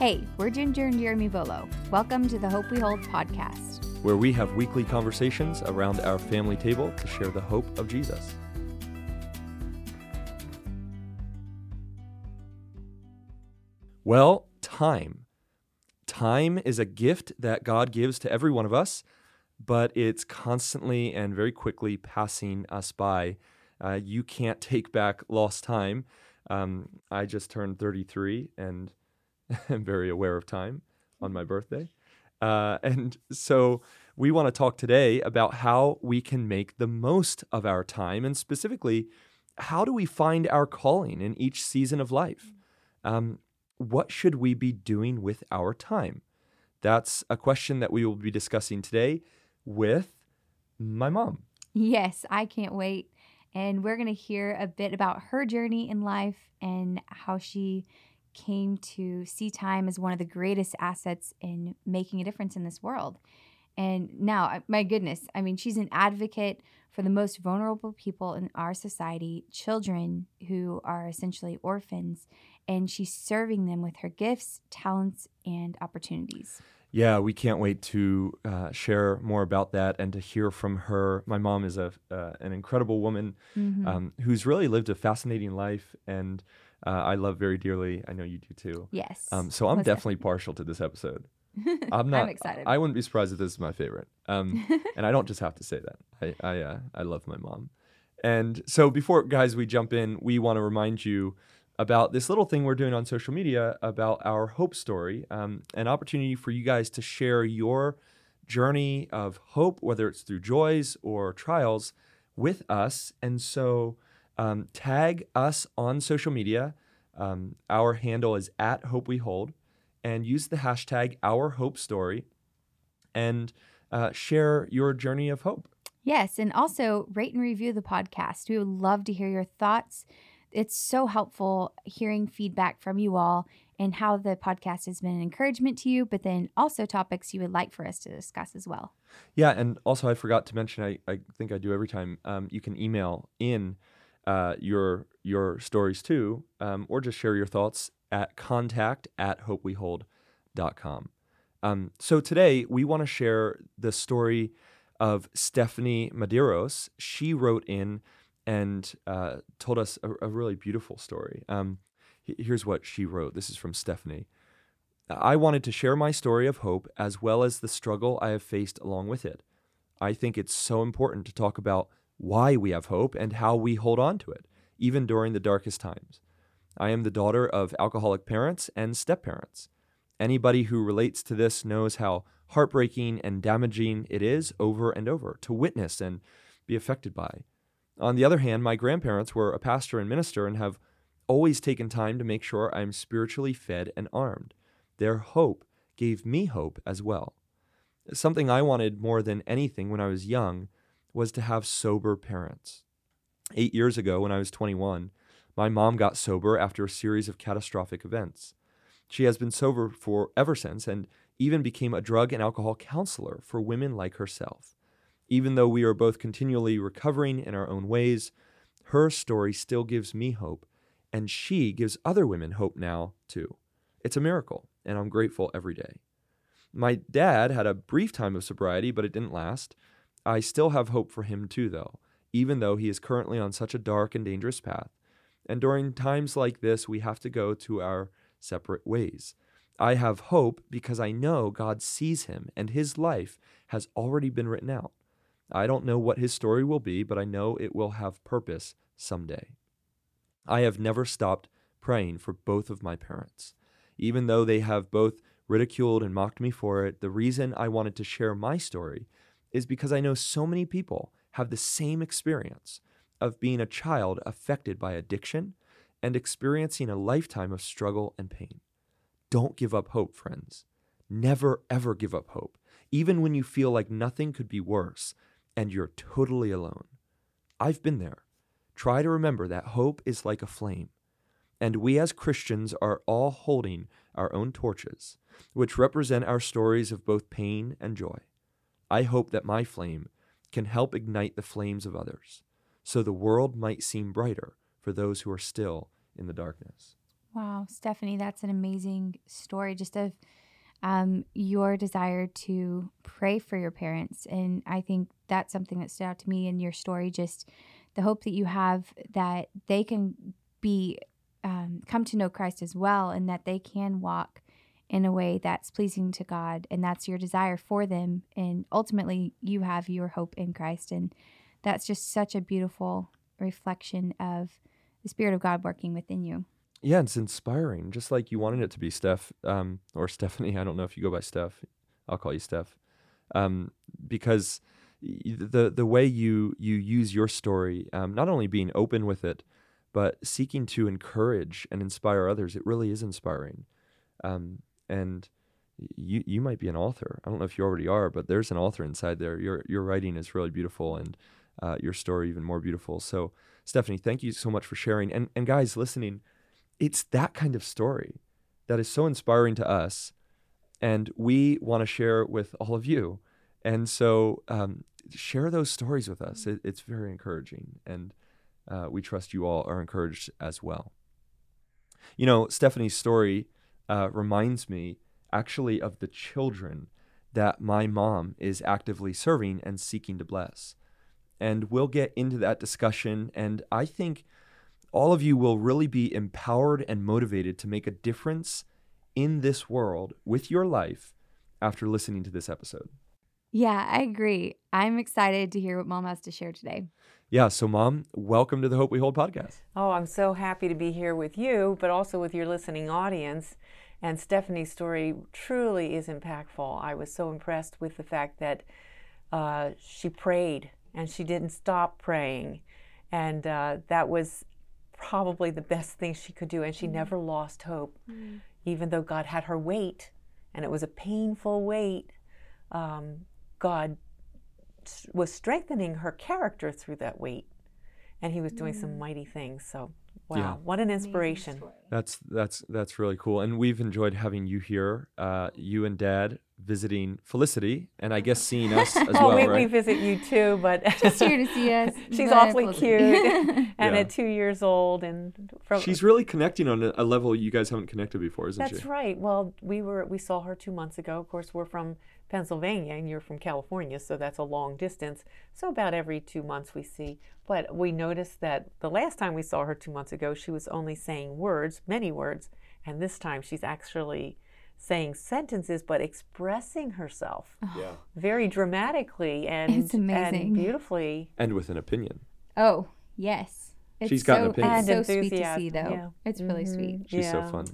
Hey, we're Jinger and Jeremy Vuolo. Welcome to the Hope We Hold podcast, where we have weekly conversations around our family table to share the hope of Jesus. Well, time. Time is a gift that God gives to every one of us, but it's constantly and very quickly passing us by. Uh, you can't take back lost time. Um, I just turned 33 and am very aware of time on my birthday. Uh, and so we want to talk today about how we can make the most of our time and specifically, how do we find our calling in each season of life? Um, what should we be doing with our time? That's a question that we will be discussing today with my mom. Yes, I can't wait. And we're going to hear a bit about her journey in life and how she came to see time as one of the greatest assets in making a difference in this world. And now, my goodness, I mean, she's an advocate for the most vulnerable people in our society, children who are essentially orphans, and she's serving them with her gifts, talents, and opportunities. Yeah, we can't wait to uh, share more about that and to hear from her. My mom is a uh, an incredible woman mm-hmm. um, who's really lived a fascinating life and uh, I love very dearly. I know you do too. Yes. Um, so I'm definitely, definitely partial to this episode. I'm not. I'm excited. I wouldn't be surprised if this is my favorite. Um, and I don't just have to say that. I I, uh, I love my mom. And so before guys we jump in, we want to remind you about this little thing we're doing on social media about our hope story, um, an opportunity for you guys to share your journey of hope, whether it's through joys or trials, with us. And so um, tag us on social media. Um, our handle is at Hope We Hold, and use the hashtag Our Hope Story, and uh, share your journey of hope. Yes, and also rate and review the podcast. We would love to hear your thoughts. It's so helpful hearing feedback from you all and how the podcast has been an encouragement to you, but then also topics you would like for us to discuss as well. Yeah, and also I forgot to mention, I, I think I do every time, um, you can email in uh, your your stories too, um, or just share your thoughts at contact at hopewehold.com. Um, so today we want to share the story of Stephanie Madeiros. She wrote in and uh, told us a, a, really beautiful story. Um, here's what she wrote. This is from Stephanie. I wanted to share my story of hope as well as the struggle I have faced along with it. I think it's so important to talk about why we have hope and how we hold on to it, even during the darkest times. I am the daughter of alcoholic parents and step parents. Anybody who relates to this knows how heartbreaking and damaging it is over and over to witness and be affected by. On the other hand, my grandparents were a pastor and minister and have always taken time to make sure I'm spiritually fed and armed. Their hope gave me hope as well. Something I wanted more than anything when I was young was to have sober parents. Eight years ago, when I was 21, my mom got sober after a series of catastrophic events. She has been sober for ever since and even became a drug and alcohol counselor for women like herself. Even though we are both continually recovering in our own ways, her story still gives me hope, and she gives other women hope now, too. It's a miracle, and I'm grateful every day. My dad had a brief time of sobriety, but it didn't last. I still have hope for him too, though, even though he is currently on such a dark and dangerous path. And during times like this, we have to go to our separate ways. I have hope because I know God sees him and his life has already been written out. I don't know what his story will be, but I know it will have purpose someday. I have never stopped praying for both of my parents. Even though they have both ridiculed and mocked me for it, the reason I wanted to share my story is because I know so many people have the same experience of being a child affected by addiction and experiencing a lifetime of struggle and pain. Don't give up hope, friends. Never, ever give up hope, even when you feel like nothing could be worse and you're totally alone. I've been there. Try to remember that hope is like a flame, and we as Christians are all holding our own torches, which represent our stories of both pain and joy. I hope that my flame can help ignite the flames of others, so the world might seem brighter for those who are still in the darkness. Wow, Stephanie, that's an amazing story just of um, your desire to pray for your parents. And I think that's something that stood out to me in your story just the hope that you have that they can be um, come to know Christ as well and that they can walk in a way that's pleasing to God and that's your desire for them and ultimately you have your hope in Christ and that's just such a beautiful reflection of the spirit of God working within you. Yeah, it's inspiring, just like you wanted it to be, Steph, um, or Stephanie. I don't know if you go by Steph. I'll call you Steph, um, because the the way you you use your story, um, not only being open with it, but seeking to encourage and inspire others. It really is inspiring, um, and you you might be an author. I don't know if you already are, but there's an author inside there. Your your writing is really beautiful, and uh, your story even more beautiful. So, Stephanie, thank you so much for sharing. And and guys listening it's that kind of story that is so inspiring to us. And we want to share with all of you. And so um, share those stories with us. It, it's very encouraging. And uh, we trust you all are encouraged as well. You know, Stephanie's story uh, reminds me actually of the children that my mom is actively serving and seeking to bless. And we'll get into that discussion. And I think all of you will really be empowered and motivated to make a difference in this world with your life after listening to this episode. Yeah, I agree. I'm excited to hear what mom has to share today. Yeah, so mom, welcome to the Hope We Hold podcast. Oh, I'm so happy to be here with you, but also with your listening audience. And Stephanie's story truly is impactful. I was so impressed with the fact that uh, she prayed and she didn't stop praying. And uh, that was probably the best thing she could do. And she mm. never lost hope, mm. even though God had her wait, and it was a painful wait. Um, God was strengthening her character through that wait. and He was doing mm. some mighty things. So, wow, yeah. what an inspiration! That's that's that's really cool, and we've enjoyed having you here, uh, you and Dad visiting Felicity, and I mm-hmm. guess seeing us as oh, well. we, right? we visit you too, but just here to see us. She's awfully Felicity. cute, and yeah. at two years old, and from, she's really connecting on a, a, level you guys haven't connected before, isn't that's she? That's right. Well, we were we saw her two months ago. Of course, we're from Pennsylvania, and you're from California, so that's a long distance. So about every two months we see. But we noticed that the last time we saw her two months ago, she was only saying words, many words, and this time she's actually saying sentences but expressing herself yeah. very dramatically and, and beautifully. And with an opinion. Oh yes. It's she's got so, an opinion. it's so sweet to see though. yeah. it's really mm-hmm. sweet. She's yeah. so fun.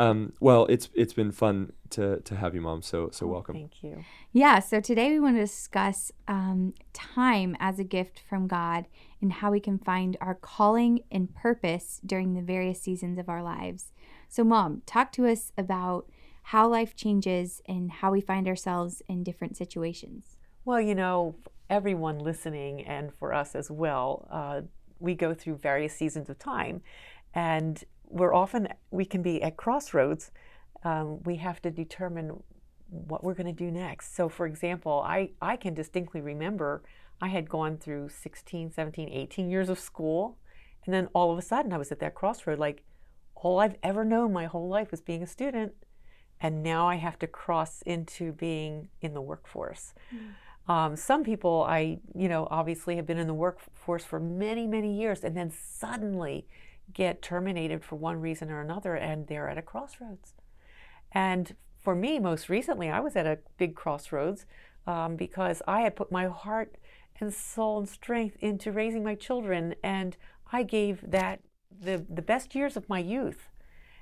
Um, well it's it's been fun to to have you mom so so oh, welcome. thank you. Yeah so today we want to discuss um, time as a gift from god and how we can find our calling and purpose during the various seasons of our lives. So mom talk to us about how life changes and how we find ourselves in different situations. Well, you know, everyone listening and for us as well, uh, we go through various seasons of time, and we're often we can be at crossroads. Um, we have to determine what we're going to do next. So, for example, I, I can distinctly remember I had gone through 16, 17, 18 years of school, and then all of a sudden I was at that crossroad. Like, all I've ever known my whole life was being a student and now I have to cross into being in the workforce. Mm. Um, some people, I, you know, obviously have been in the workforce for many, many years and then suddenly get terminated for one reason or another and they're at a crossroads. And for me, most recently, I was at a big crossroads um, because I had put my heart and soul and strength into raising my children and I gave that the, the best years of my youth.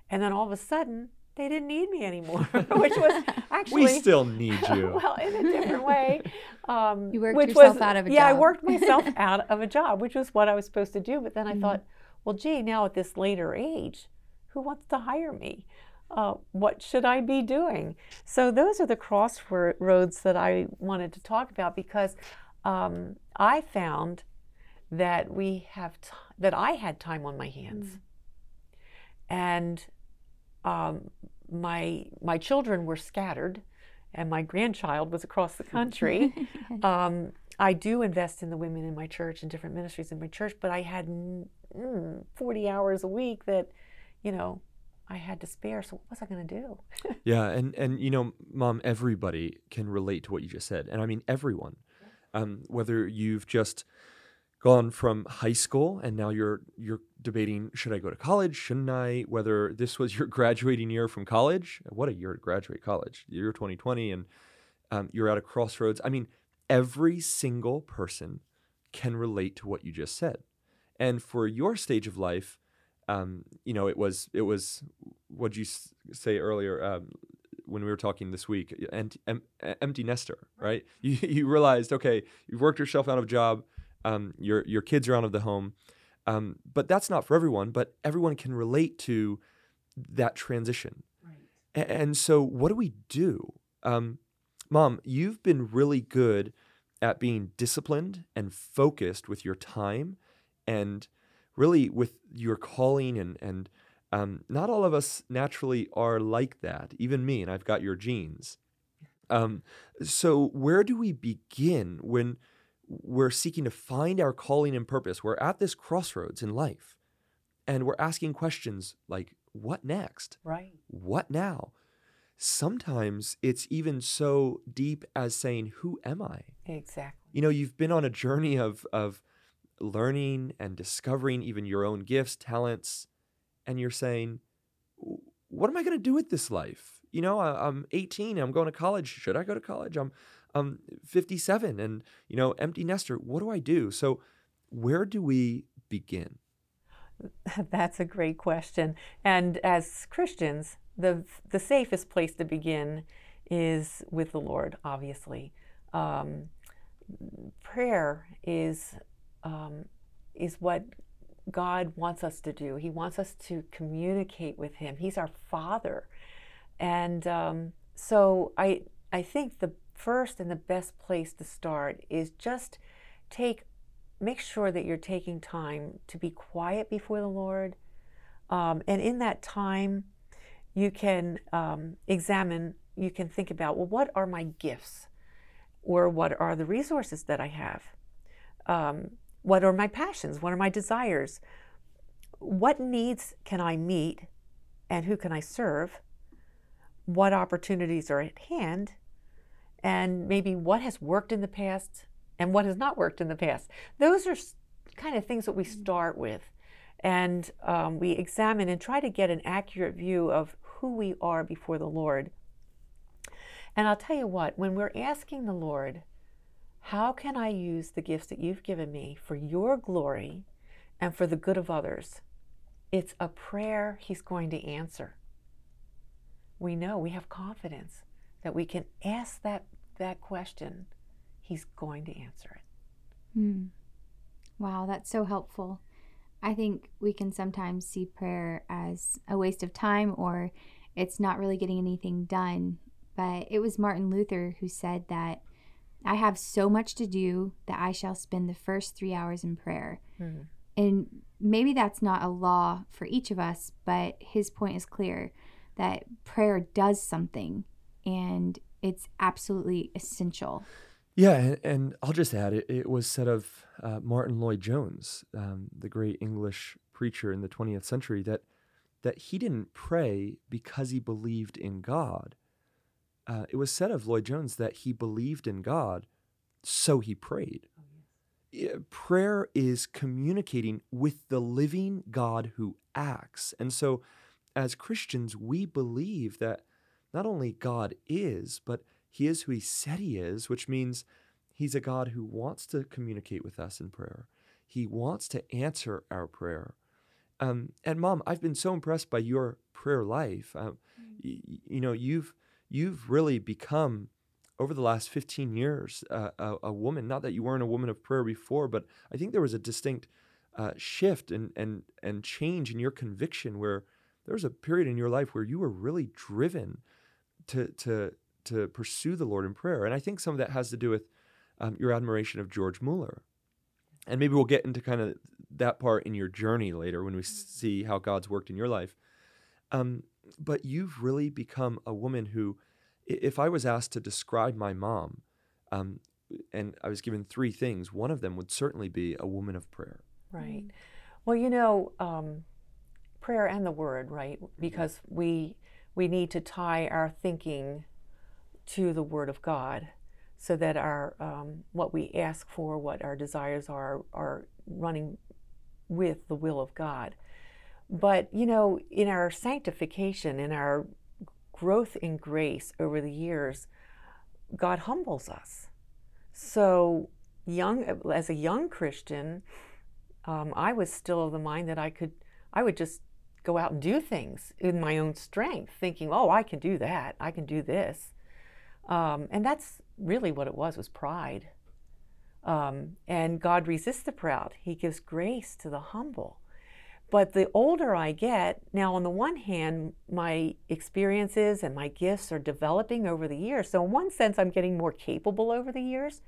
And then all of a sudden, they didn't need me anymore, which was actually we still need you. well, in a different way. Um, you worked which yourself was, out of a yeah, job. I worked myself out of a job, which was what I was supposed to do. But then I mm-hmm. thought, well, gee, now at this later age, who wants to hire me? Uh, what should I be doing? So those are the crossroads that I wanted to talk about because um, I found that we have t- that I had time on my hands, mm. and um, my my children were scattered, and my grandchild was across the country. um, I do invest in the women in my church and different ministries in my church, but I had mm, 40 hours a week that, you know, I had to spare. So what was I going to do? yeah, and and you know, mom, everybody can relate to what you just said, and I mean everyone. Um, whether you've just gone from high school and now you're you're debating should I go to college? Shouldn't I? Whether this was your graduating year from college? What a year to graduate college. Year 2020 and um, you're at a crossroads. I mean every single person can relate to what you just said. And for your stage of life um, you know, it was it was what you say earlier um, when we were talking this week, empty, em, empty nester, right? You you realized, okay, you've worked yourself out of a job, um, your your kids are out of the home, um, but that's not for everyone. But everyone can relate to that transition, right. and, and so what do we do, um, Mom? You've been really good at being disciplined and focused with your time, and really with your calling and and um, not all of us naturally are like that. Even me, and I've got your genes. Um, so where do we begin when we're seeking to find our calling and purpose? We're at this crossroads in life, and we're asking questions like, "What next? Right? What now?" Sometimes it's even so deep as saying, "Who am I?" Exactly. You know, you've been on a journey of of learning and discovering even your own gifts, talents, and you're saying, what am I going to do with this life? You know, I, am 18, I'm going to college. Should I go to college? I'm, I'm 57 and, you know, empty nester. What do I do? So, where do we begin? That's a great question. And as Christians, the, the safest place to begin is with the Lord, obviously. Um, prayer is um, is what God wants us to do. He wants us to communicate with Him. He's our Father, and um, so I I think the first and the best place to start is just take make sure that you're taking time to be quiet before the Lord, um, and in that time, you can um, examine. You can think about well, what are my gifts, or what are the resources that I have. Um, what are my passions? What are my desires? What needs can I meet and who can I serve? What opportunities are at hand? And maybe what has worked in the past and what has not worked in the past. Those are kind of things that we start with. And um, we examine and try to get an accurate view of who we are before the Lord. And I'll tell you what, when we're asking the Lord, how can I use the gifts that you've given me for your glory and for the good of others? It's a prayer He's going to answer. We know, we have confidence that we can ask that, that question. He's going to answer it. Hmm. Wow, that's so helpful. I think we can sometimes see prayer as a waste of time or it's not really getting anything done. But it was Martin Luther who said that I have so much to do that I shall spend the first three hours in prayer. Mm. And maybe that's not a law for each of us, but his point is clear that prayer does something and it's absolutely essential. Yeah, and, and I'll just add it, it was said of uh, Martyn Lloyd-Jones, um, the great English preacher in the 20th century, that that he didn't pray because he believed in God uh, it was said of Lloyd-Jones that he believed in God, so he prayed. Oh, prayer is communicating with the living God who acts. And so, as Christians, we believe that not only God is, but he is who he said he is, which means he's a God who wants to communicate with us in prayer. He wants to answer our prayer. Um, and mom, I've been so impressed by your prayer life. Um, mm. y- you know, you've you've really become over the last 15 years uh, a, a, woman not that you weren't a woman of prayer before but i think there was a distinct uh, shift and, and, and change in your conviction where there was a period in your life where you were really driven to, to, to pursue the lord in prayer and i think some of that has to do with um, your admiration of george mueller and maybe we'll get into kind of that part in your journey later when we see how god's worked in your life um, but you've really become a woman who, if I was asked to describe my mom, um, and I was given three things, one of them would certainly be a woman of prayer. Right. Well, you know, um, prayer and the word, right? Because we we need to tie our thinking to the Word of God, so that our um, what we ask for, what our desires are, are running with the will of God. But you know, in our sanctification, in our growth in grace over the years, God humbles us. So young as a young Christian, um, I was still of the mind that I could I would just go out and do things in my own strength, thinking, "Oh, I can do that. I can do this," um, and that's really what it was was pride. Um, and God resists the proud; He gives grace to the humble. But the older I get, now on the one hand, my experiences and my gifts are developing over the years. So, in one sense, I'm getting more capable over the years.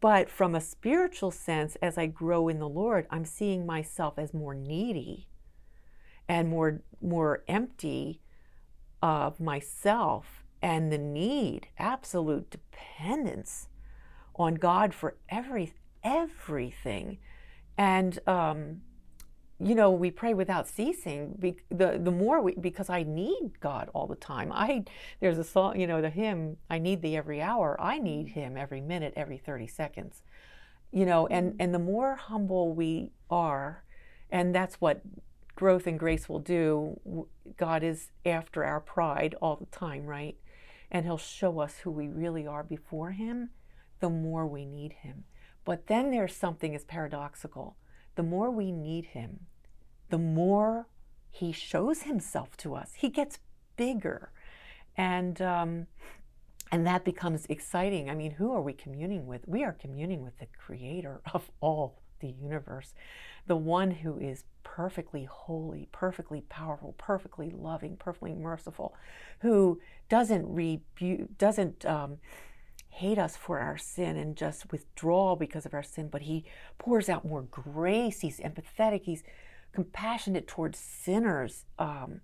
But from a spiritual sense, as I grow in the Lord, I'm seeing myself as more needy and more more empty of myself and the need, absolute dependence on God for every everything. And um, you know, we pray without ceasing. Be, the the more we, because I need God all the time. I there's a song, you know, the hymn, I need thee every hour. I need him every minute, every 30 seconds. You know, and and the more humble we are, and that's what growth and grace will do. God is after our pride all the time, right? And he'll show us who we really are before him, the more we need him. But then there's something as paradoxical the more we need him, the more he shows himself to us. He gets bigger. And, um, and that becomes exciting. I mean, who are we communing with? We are communing with the creator of all the universe, the one who is perfectly holy, perfectly powerful, perfectly loving, perfectly merciful, who doesn't rebuke, doesn't um, hate us for our sin and just withdraw because of our sin, but he pours out more grace. He's empathetic. He's compassionate towards sinners. Um,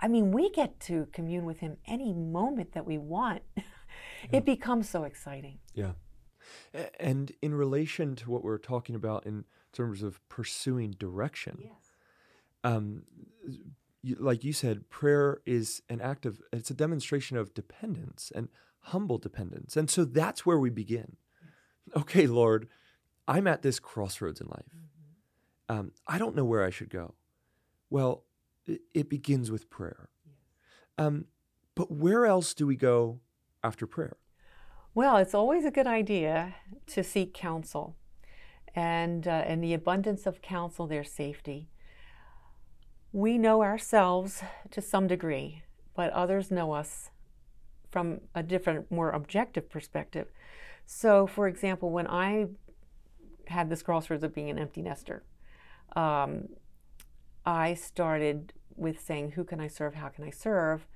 I mean, we get to commune with him any moment that we want. Yeah. It becomes so exciting. Yeah. And in relation to what we're talking about in terms of pursuing direction, yes. um, like you said, prayer is an act of, it's a demonstration of dependence and humble dependence. And so that's where we begin. Okay, Lord, I'm at this crossroads in life. Mm-hmm. Um, I don't know where I should go. Well, it, it begins with prayer. Yes. Um, but where else do we go after prayer? Well, it's always a good idea to seek counsel. And uh, in the abundance of counsel, there's safety. We know ourselves to some degree, but others know us from a different, more objective perspective. So, for example, when I had this crossroads of being an empty nester, um, I started with saying, Who can I serve? How can I serve?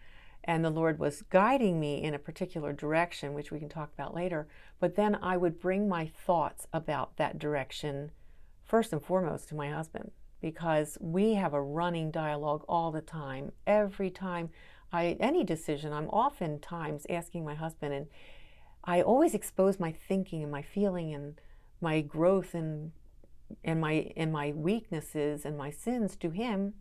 And the Lord was guiding me in a particular direction, which we can talk about later. But then I would bring my thoughts about that direction first and foremost to my husband because we have a running dialogue all the time. Every time I any decision, I'm oftentimes asking my husband, and I always expose my thinking and my feeling and my growth and and my and my weaknesses and my sins to him.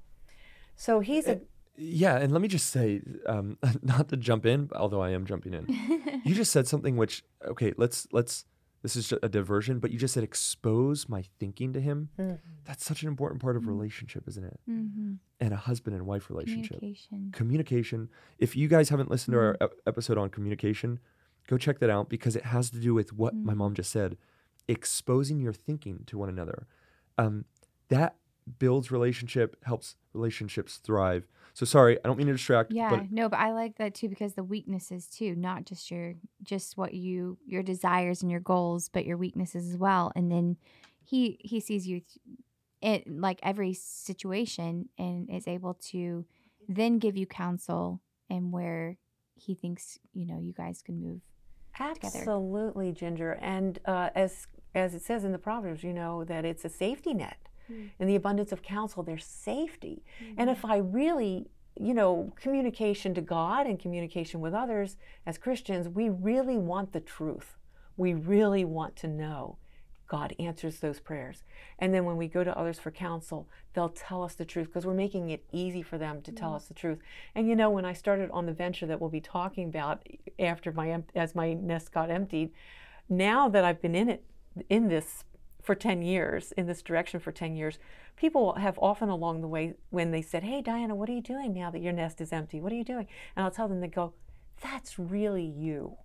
So he's a eh, yeah, and let me just say, um, not to jump in, although I am jumping in. you just said something which okay, let's let's this is a diversion, but you just said expose my thinking to him. Mm-hmm. That's such an important part of mm-hmm. relationship, isn't it? Mm-hmm. And a husband and wife relationship. Communication. Communication. If you guys haven't listened to our mm-hmm. episode on communication, go check that out because it has to do with what my mom just said exposing your thinking to one another. Um, that builds relationship, helps relationships thrive. So sorry, I don't mean to distract. Yeah, but no, but I like that too because the weaknesses too, not just your just what you your desires and your goals, but your weaknesses as well. And then he he sees you in like every situation and is able to then give you counsel and where he thinks you know you guys can move absolutely together. jinger and uh, as as it says in the proverbs you know that it's a safety net Mm. In the abundance of counsel, there's safety. Mm-hmm. And if I really, you know, communication to God and communication with others as Christians, we really want the truth. We really want to know. God answers those prayers. And then when we go to others for counsel, they'll tell us the truth because we're making it easy for them to tell us the truth. And you know, when I started on the venture that we'll be talking about after my as my nest got emptied, now that I've been in it in this for 10 years, in this direction for 10 years, people have often along the way when they said, "Hey Diana, what are you doing now that your nest is empty? What are you doing?" And I'll tell them they go, "That's really you."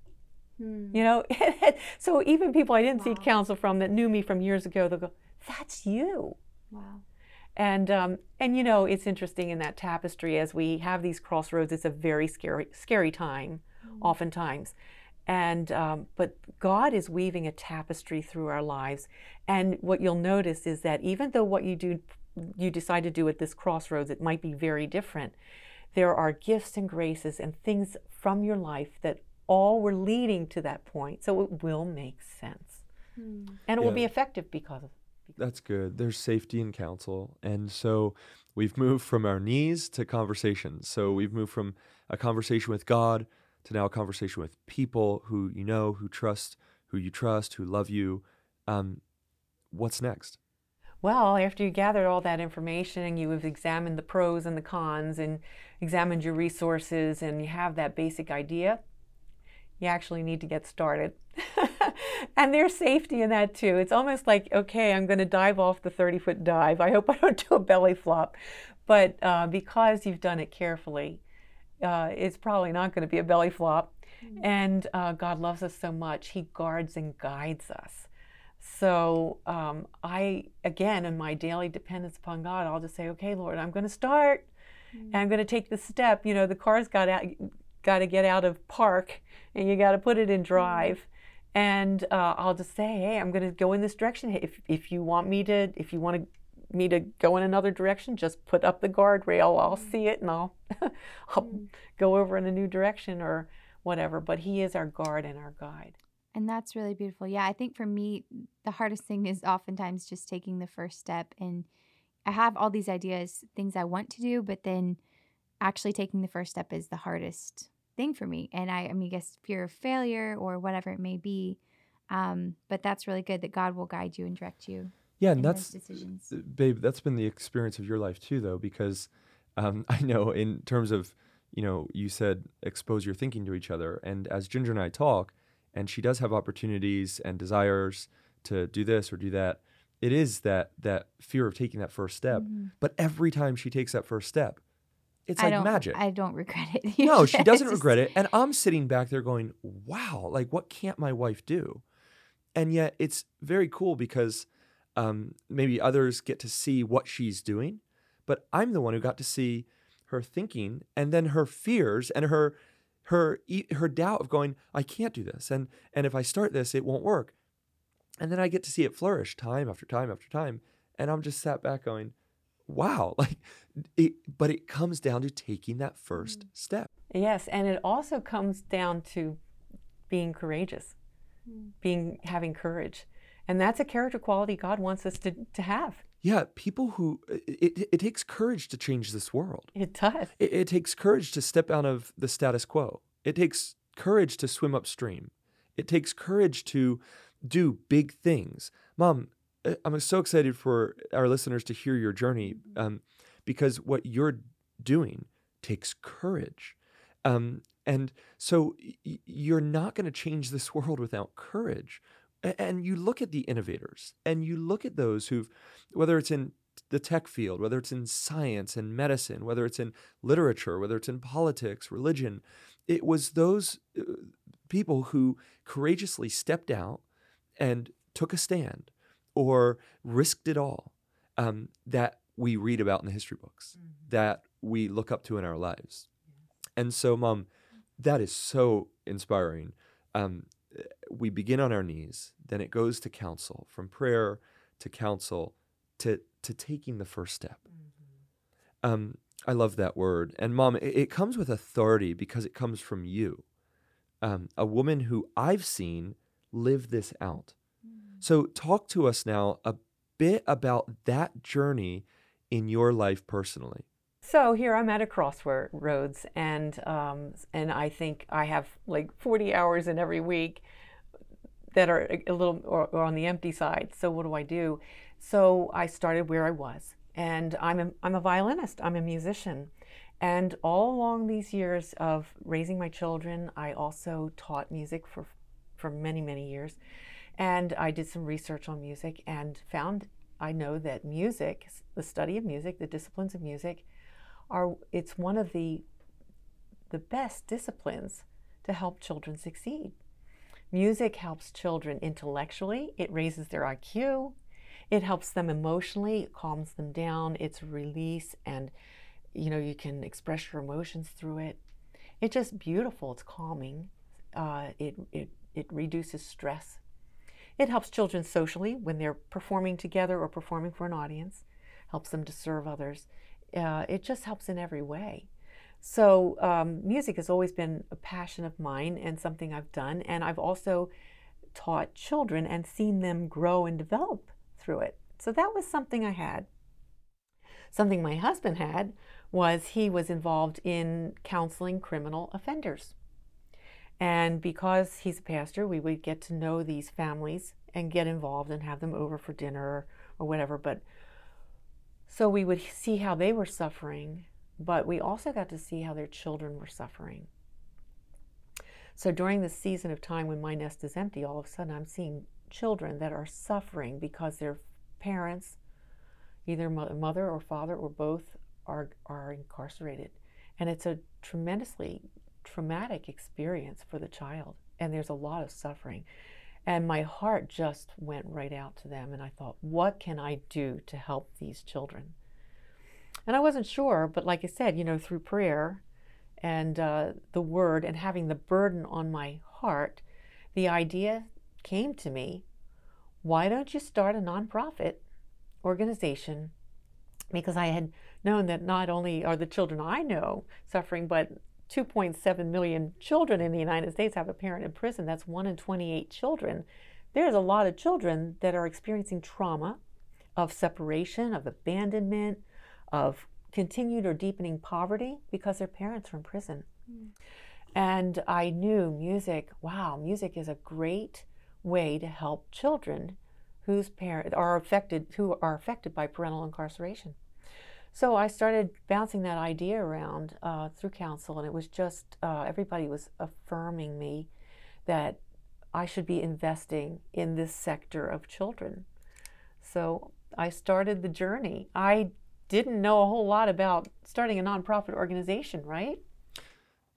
Hmm. You know, so even people I didn't Wow. seek counsel from that knew me from years ago, they'll go, "That's you." Wow. And um, and you know, it's interesting in that tapestry as we have these crossroads. It's a very scary, scary time, oftentimes. And um, but God is weaving a tapestry through our lives. And what you'll notice is that even though what you do, you decide to do at this crossroads, it might be very different. There are gifts and graces and things from your life that all were leading to that point. So it will make sense, Hmm. and it will be effective because of. That's good. There's safety in counsel. And so we've moved from our knees to conversations. So we've moved from a conversation with God to now a conversation with people who you know, who trust, who you trust, who love you. Um, what's next? Well, after you gathered all that information and you have examined the pros and the cons and examined your resources and you have that basic idea, you actually need to get started. and there's safety in that too. It's almost like, okay, I'm going to dive off the 30 foot dive. I hope I don't do a belly flop. But uh, because you've done it carefully, uh, it's probably not going to be a belly flop. And uh, God loves us so much, He guards and guides us. So um, I, again, in my daily dependence upon God, I'll just say, okay, Lord, I'm going to start, and I'm going to take the step. You know, the car's got out, got to get out of park, and you got to put it in drive. And uh, I'll just say, hey, I'm going to go in this direction. If if you want me to, if you want to, me to go in another direction, just put up the guardrail. I'll see it, and I'll, I'll go over in a new direction or whatever. But He is our guard and our guide. And that's really beautiful. Yeah, I think for me, the hardest thing is oftentimes just taking the first step. And I have all these ideas, things I want to do, but then actually taking the first step is the hardest thing for me. And I, I mean, I guess fear of failure or whatever it may be. Um, but that's really good that God will guide you and direct you Yeah, and that's. Uh, babe that's been the experience of your life too though because um, i know in terms of you know you said expose your thinking to each other and as jinger and i talk and she does have opportunities and desires to do this or do that it is that that fear of taking that first step Mhm. but every time she takes that first step it's I like magic I don't regret it. no she doesn't regret it and i'm sitting back there going wow like what can't my wife do and yet it's very cool because um, maybe others get to see what she's doing but i'm the one who got to see her thinking and then her fears and her her e- her doubt of going i can't do this and and if i start this it won't work. And then i get to see it flourish time after time after time and i'm just sat back going wow like it but it comes down to taking that first step. Yes, and it also comes down to being courageous, being having courage. And that's a character quality God wants us to, to have. Yeah, people who it, it, takes courage to change this world. It does. It, it takes courage to step out of the status quo. It takes courage to swim upstream. It takes courage to do big things. Mom, I- I'm so excited for our listeners to hear your journey um, because what you're doing takes courage. Um, and so y- you're not going to change this world without courage. And you look at the innovators and you look at those who've, whether it's in the tech field, whether it's in science and medicine, whether it's in literature, whether it's in politics, religion, it was those uh, people who courageously stepped out and took a stand or risked it all um, that we read about in the history books, that we look up to in our lives. And so, Mom, that is so inspiring. Um, we begin on our knees, then it goes to counsel, from prayer to counsel to to taking the first step. Um, I love that word, and Mom, it, it comes with authority because it comes from you, um, a woman who I've seen live this out. So, talk to us now a bit about that journey in your life personally. So here I'm at a crossroads, and um, and I think I have like 40 hours in every week. that are a, little or, or on the empty side. So what do I do? So I started where I was, and I'm a, I'm a violinist. I'm a musician, and all along these years of raising my children, I also taught music for for many many years, and I did some research on music and found I know that music, the study of music, the disciplines of music, are it's one of the the best disciplines to help children succeed. Music helps children intellectually, it raises their IQ, it helps them emotionally, it calms them down, it's release and you know you can express your emotions through it. It's just beautiful, it's calming. Uh, it, it, it reduces stress. It helps children socially when they're performing together or performing for an audience, helps them to serve others. Uh, it just helps in every way. So, um, music has always been a passion of mine and something I've done. And I've also taught children and seen them grow and develop through it. So, that was something I had. Something my husband had was he was involved in counseling criminal offenders. And because he's a pastor, we would get to know these families and get involved and have them over for dinner or whatever. But so we would see how they were suffering but we also got to see how their children were suffering. So during the season of time when my nest is empty, all of a sudden I'm seeing children that are suffering because their parents, either mother or father or both, are, are incarcerated. And it's a tremendously traumatic experience for the child. And there's a lot of suffering. And my heart just went right out to them. And I thought, what can I do to help these children? And I wasn't sure, but like I said, you know, through prayer and uh, the word and having the burden on my heart, the idea came to me why don't you start a nonprofit organization? Because I had known that not only are the children I know suffering, but 2.7 million children in the United States have a parent in prison. That's 1 in 28 children. There's a lot of children that are experiencing trauma of separation, of abandonment, of continued or deepening poverty because their parents are in prison. Mm. And I knew music, wow, music is a great way to help children whose parents are affected who are affected by parental incarceration. So I started bouncing that idea around uh, through counsel, and it was just uh, everybody was affirming me that I should be investing in this sector of children. So I started the journey. I didn't know a whole lot about starting a nonprofit organization, right?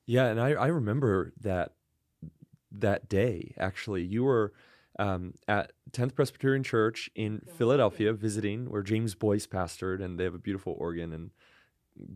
Yeah, and I, I remember that that day actually. You were um, at 10th Presbyterian Church in Philadelphia visiting where James Boice pastored, and they have a beautiful organ and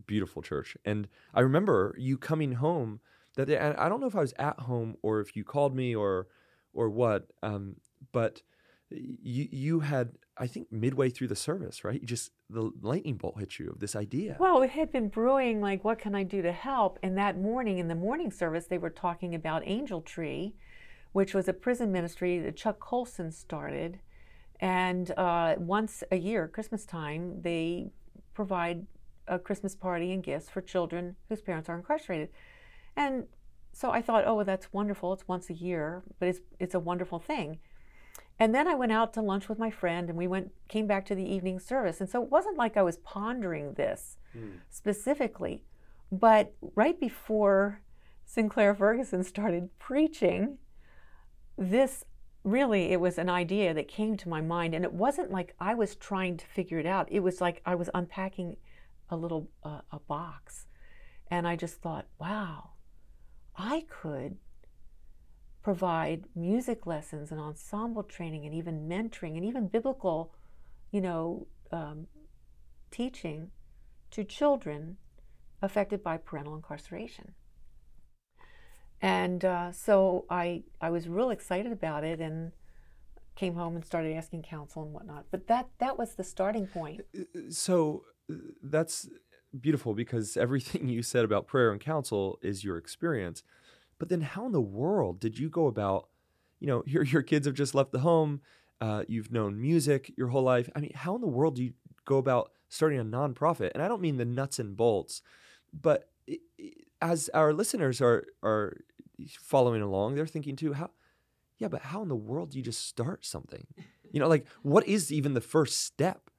beautiful church. And I remember you coming home that day, and I don't know if I was at home or if you called me or or what, um, but you you had I think midway through the service, right? You just the lightning bolt hit you of this idea. Well, it had been brewing like what can I do to help? And that morning in the morning service they were talking about Angel Tree, which was a prison ministry that Chuck Colson started. And uh, once a year, Christmas time, they provide a Christmas party and gifts for children whose parents are incarcerated. And so I thought, oh, well, that's wonderful. It's once a year, but it's it's a wonderful thing. And then I went out to lunch with my friend and we went came back to the evening service. And so it wasn't like I was pondering this mm. specifically, but right before Sinclair Ferguson started preaching, this really it was an idea that came to my mind and it wasn't like I was trying to figure it out. It was like I was unpacking a little uh, a box and I just thought, wow, I could provide music lessons and ensemble training and even mentoring and even biblical, you know, um, teaching to children affected by parental incarceration. And uh, so I, I was real excited about it and came home and started asking counsel and whatnot. But that, that was the starting point. Uh, uh, so uh, that's beautiful because everything you said about prayer and counsel is your experience. But then, how in the world did you go about? You know, your your kids have just left the home. Uh, you've known music your whole life. I mean, how in the world do you go about starting a nonprofit? And I don't mean the nuts and bolts, but as our listeners are are following along, they're thinking too, how yeah, but how in the world do you just start something? You know, like what is even the first step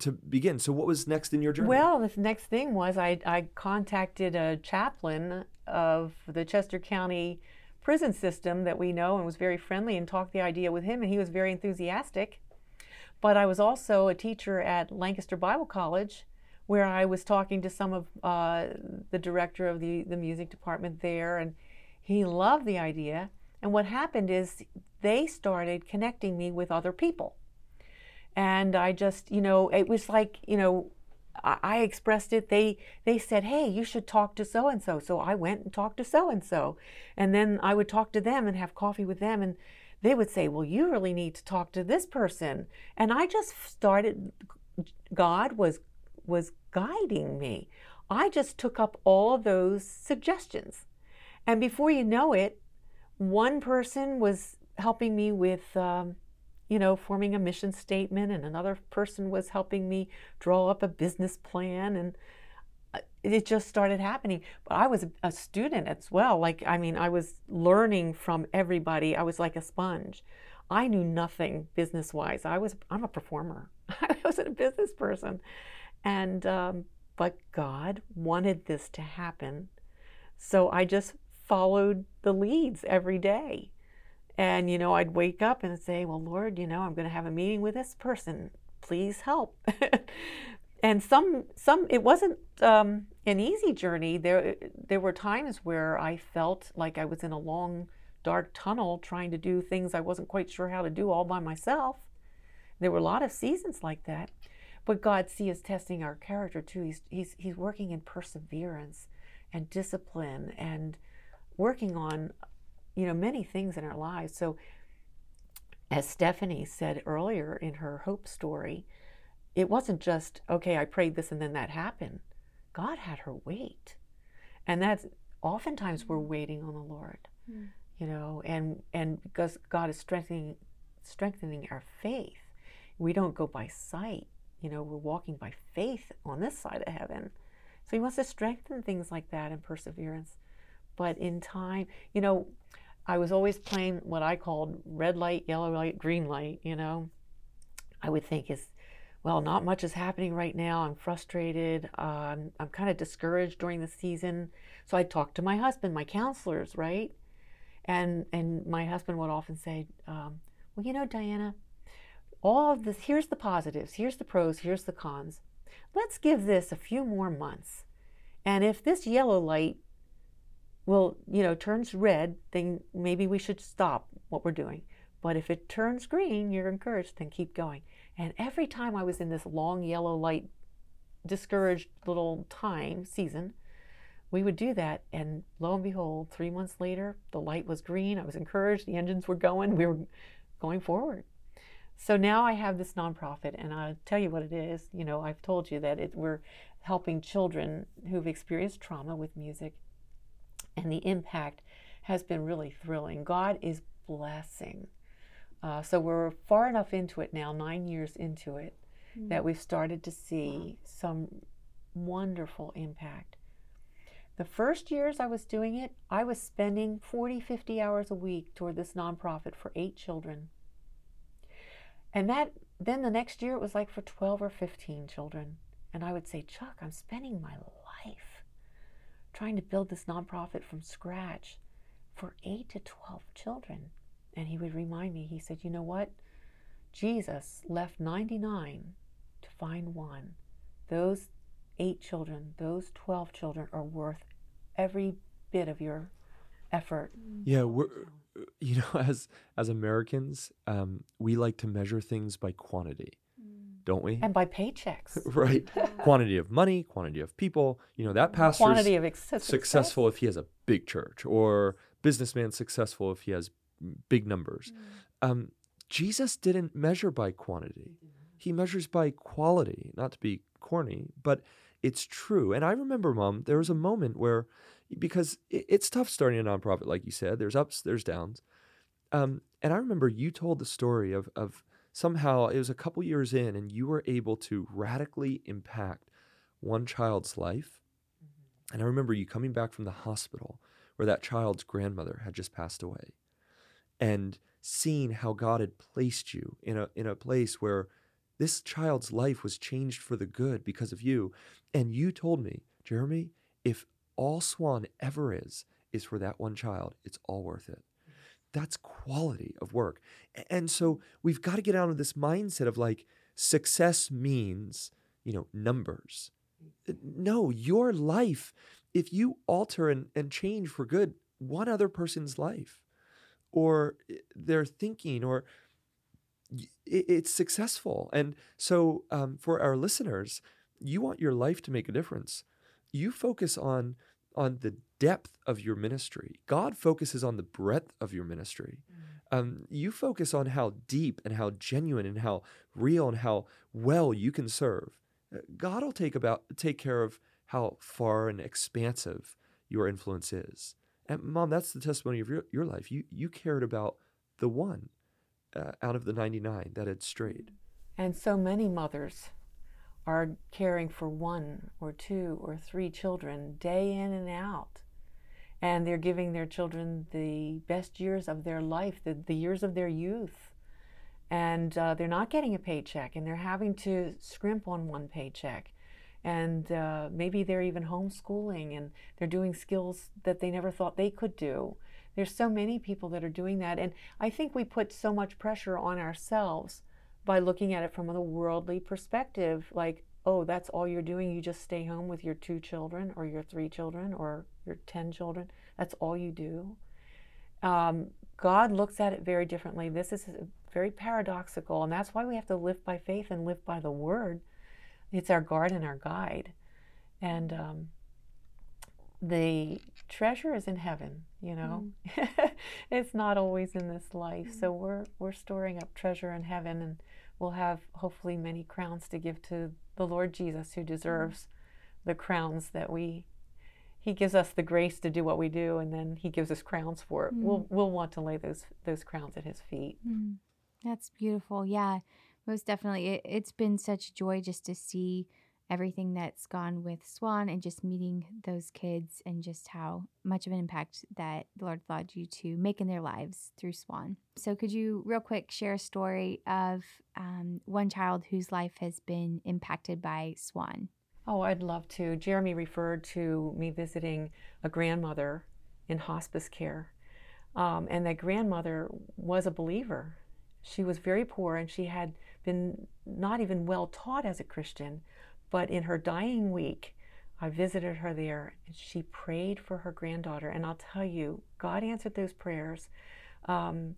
to begin? So what was next in your journey? Well, the next thing was I, I contacted a chaplain of the Chester County prison system that we know and was very friendly and talked the idea with him and he was very enthusiastic. But I was also a teacher at Lancaster Bible College where I was talking to some of uh, the director of the, the music department there and he loved the idea. And what happened is they started connecting me with other people. And I just, you know, it was like, you know, I, expressed it. They they said, "Hey, you should talk to so and so." So I went and talked to so and so, and then I would talk to them and have coffee with them, and they would say, "Well, you really need to talk to this person." And I just started. God was was guiding me. I just took up all those suggestions, and before you know it, one person was helping me with. Um, you know, forming a mission statement, and another person was helping me draw up a business plan, and uh, it just started happening. But I was a student as well. Like, I mean, I was learning from everybody. I was like a sponge. I knew nothing business wise. I was, I'm a performer. I wasn't a business person. And, um, but God wanted this to happen. So I just followed the leads every day. And, you know, I'd wake up and say, well, Lord, you know, I'm going to have a meeting with this person. Please help. and some, some, it wasn't um, an easy journey. There, there were times where I felt like I was in a long, dark tunnel trying to do things I wasn't quite sure how to do all by myself. There were a lot of seasons like that. But God, see, is testing our character too. He's, he's, he's working in perseverance and discipline and working on you know, many things in our lives. So, as Stephanie said earlier in her hope story, it wasn't just, okay, I prayed this and then that happened. God had her wait. And that's oftentimes we're waiting on the Lord, mm. you know, and, and because God is strengthening, strengthening our faith. We don't go by sight, you know, we're walking by faith on this side of heaven. So he wants to strengthen things like that and perseverance. But in time, you know, I was always playing what I called red light, yellow light, green light, you know. I would think is, well, not much is happening right now. I'm frustrated. Um, I'm kind of discouraged during the season. So I'd talk to my husband, my counselors, right? And and my husband would often say, um, well, you know, Diana, all of this, here's the positives, here's the pros, here's the cons. Let's give this a few more months. And if this yellow light well, you know, turns red, then maybe we should stop what we're doing. But if it turns green, you're encouraged, then keep going. And every time I was in this long yellow light, discouraged little time season, we would do that. And lo and behold, three months later, the light was green. I was encouraged. The engines were going. We were going forward. So now I have this nonprofit, and I'll tell you what it is. You know, I've told you that it, we're helping children who've experienced trauma with music and the impact has been really thrilling. God is blessing. Uh, so we're far enough into it now, nine years into it, mm-hmm. that we've started to see some wonderful impact. The first years I was doing it, I was spending 40, 50 hours a week toward this nonprofit for eight children. And that then the next year it was like for 12 or 15 children. And I would say, Chuck, I'm spending my life trying to build this nonprofit from scratch for 8 to 12 children. And he would remind me, he said, You know what? Jesus left 99 to find one. Those eight children, those 12 children are worth every bit of your effort. Yeah, we're you know as as Americans, um, we like to measure things by quantity don't we? And by paychecks. right. quantity of money, quantity of people. You know, that pastor quantity of success. successful if he has a big church, or businessman successful if he has big numbers. Mm. Um, Jesus didn't measure by quantity. He measures by quality, not to be corny, but it's true. And I remember, Mom, there was a moment where, because it's tough starting a nonprofit, like you said, there's ups, there's downs. Um, and I remember you told the story of, of somehow it was a couple years in and you were able to radically impact one child's life. Mm-hmm. And I remember you coming back from the hospital where that child's grandmother had just passed away. and seeing how God had placed you in a in a place where this child's life was changed for the good because of you. And you told me, Jeremy, if all Swan ever is, is for that one child, it's all worth it. That's quality of work. And so we've got to get out of this mindset of like success means, you know, numbers. No, your life, if you alter and, and change for good one other person's life or eh, their thinking or it's successful. And so um, for our listeners, you want your life to make a difference. You focus on on the depth of your ministry. God focuses on the breadth of your ministry. Mm. Um, you focus on how deep and how genuine and how real and how well you can serve. Uh, God will take about take care of how far and expansive your influence is. And mom, that's the testimony of your, your life. You you cared about the one uh, out of the 99 that had strayed. And so many mothers are caring for one or two or three children day in and out. And they're giving their children the best years of their life, the, the years of their youth. And uh, they're not getting a paycheck and they're having to scrimp on one paycheck. And uh, maybe they're even homeschooling and they're doing skills that they never thought they could do. There's so many people that are doing that. And I think we put so much pressure on ourselves by looking at it from a worldly perspective like, oh, that's all you're doing. You just stay home with your two children or your three children or your 10 children. That's all you do. Um, God looks at it very differently. This is very paradoxical, and that's why we have to live by faith and live by the Word. It's our guard and our guide. And um, the treasure is in heaven you know mm. it's not always in this life mm. so we're we're storing up treasure in heaven and we'll have hopefully many crowns to give to the lord jesus who mm. deserves mm. the crowns that we he gives us the grace to do what we do and then he gives us crowns for it we'll mm. we'll want to lay those those crowns at his feet mm. that's beautiful yeah most definitely it, it's been such joy just to see everything that's gone with Swan and just meeting those kids and just how much of an impact that the Lord allowed you to make in their lives through Swan. So, could you, real quick, share a story of um, one child whose life has been impacted by Swan? Oh, I'd love to. Jeremy referred to me visiting a grandmother in hospice care. Um, and that grandmother was a believer. She was very poor and she had been not even well taught as a Christian but in her dying week, I visited her there and she prayed for her granddaughter. And I'll tell you, God answered those prayers. Um,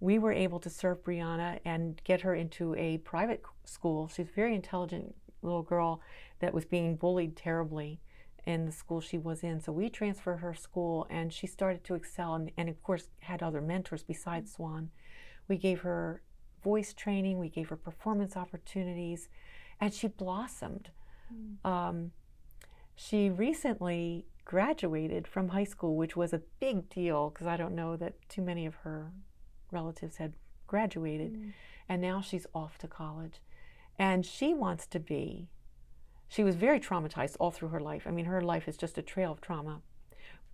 we were able to serve Brianna and get her into a private school. She's a very intelligent little girl that was being bullied terribly in the school she was in. So we transferred her school and she started to excel and, and of course had other mentors besides Swan. We gave her voice training, we gave her performance opportunities and she blossomed. Mm. Um, she recently graduated from high school, which was a big deal because I don't know that too many of her relatives had graduated. Mm. And now she's off to college. And she wants to be, she was very traumatized all through her life. I mean, her life is just a trail of trauma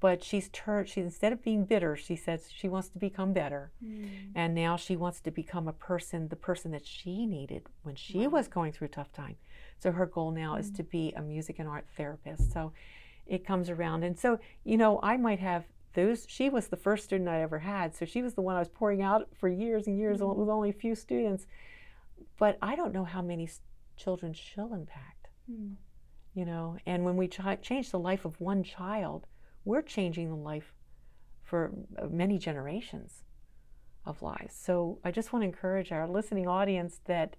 but she's turned she instead of being bitter she says she wants to become better mm. and now she wants to become a person the person that she needed when she wow. was going through a tough time so her goal now mm. is to be a music and art therapist so it comes around and so you know i might have those she was the first student i ever had so she was the one i was pouring out for years and years mm. with only a few students but i don't know how many children she'll impact mm. you know and when we ch- change the life of one child we're changing the life for uh, many generations of lives. So I just want to encourage our listening audience that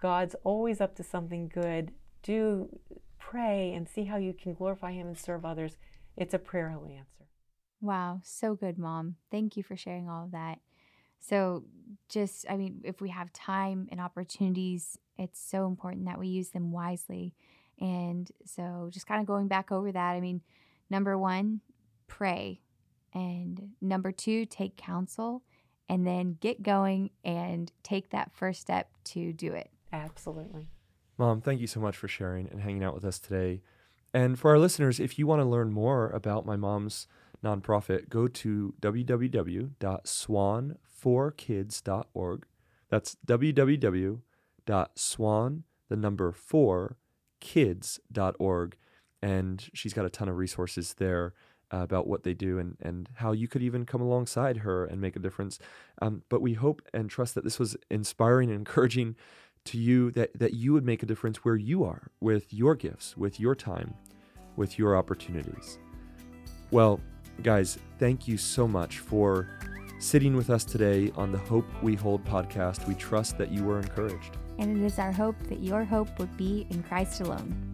God's always up to something good. Do pray and see how you can glorify Him and serve others. It's a prayer He'll answer. Wow, so good, Mom. Thank you for sharing all of that. So, just, I mean, if we have time and opportunities, it's so important that we use them wisely. And so, just kind of going back over that, I mean, Number one, pray. And number two, take counsel. And then get going and take that first step to do it. Absolutely. Mom, thank you so much for sharing and hanging out with us today. And for our listeners, if you want to learn more about my mom's nonprofit, go to www.swan4kids.org. That's www.swan, the number 4, kids.org. And she's got a ton of resources there uh, about what they do and, and how you could even come alongside her and make a difference. Um, but we hope and trust that this was inspiring and encouraging to you that, that you would make a difference where you are with your gifts, with your time, with your opportunities. Well, guys, thank you so much for sitting with us today on the Hope We Hold podcast. We trust that you were encouraged. And it is our hope that your hope would be in Christ alone.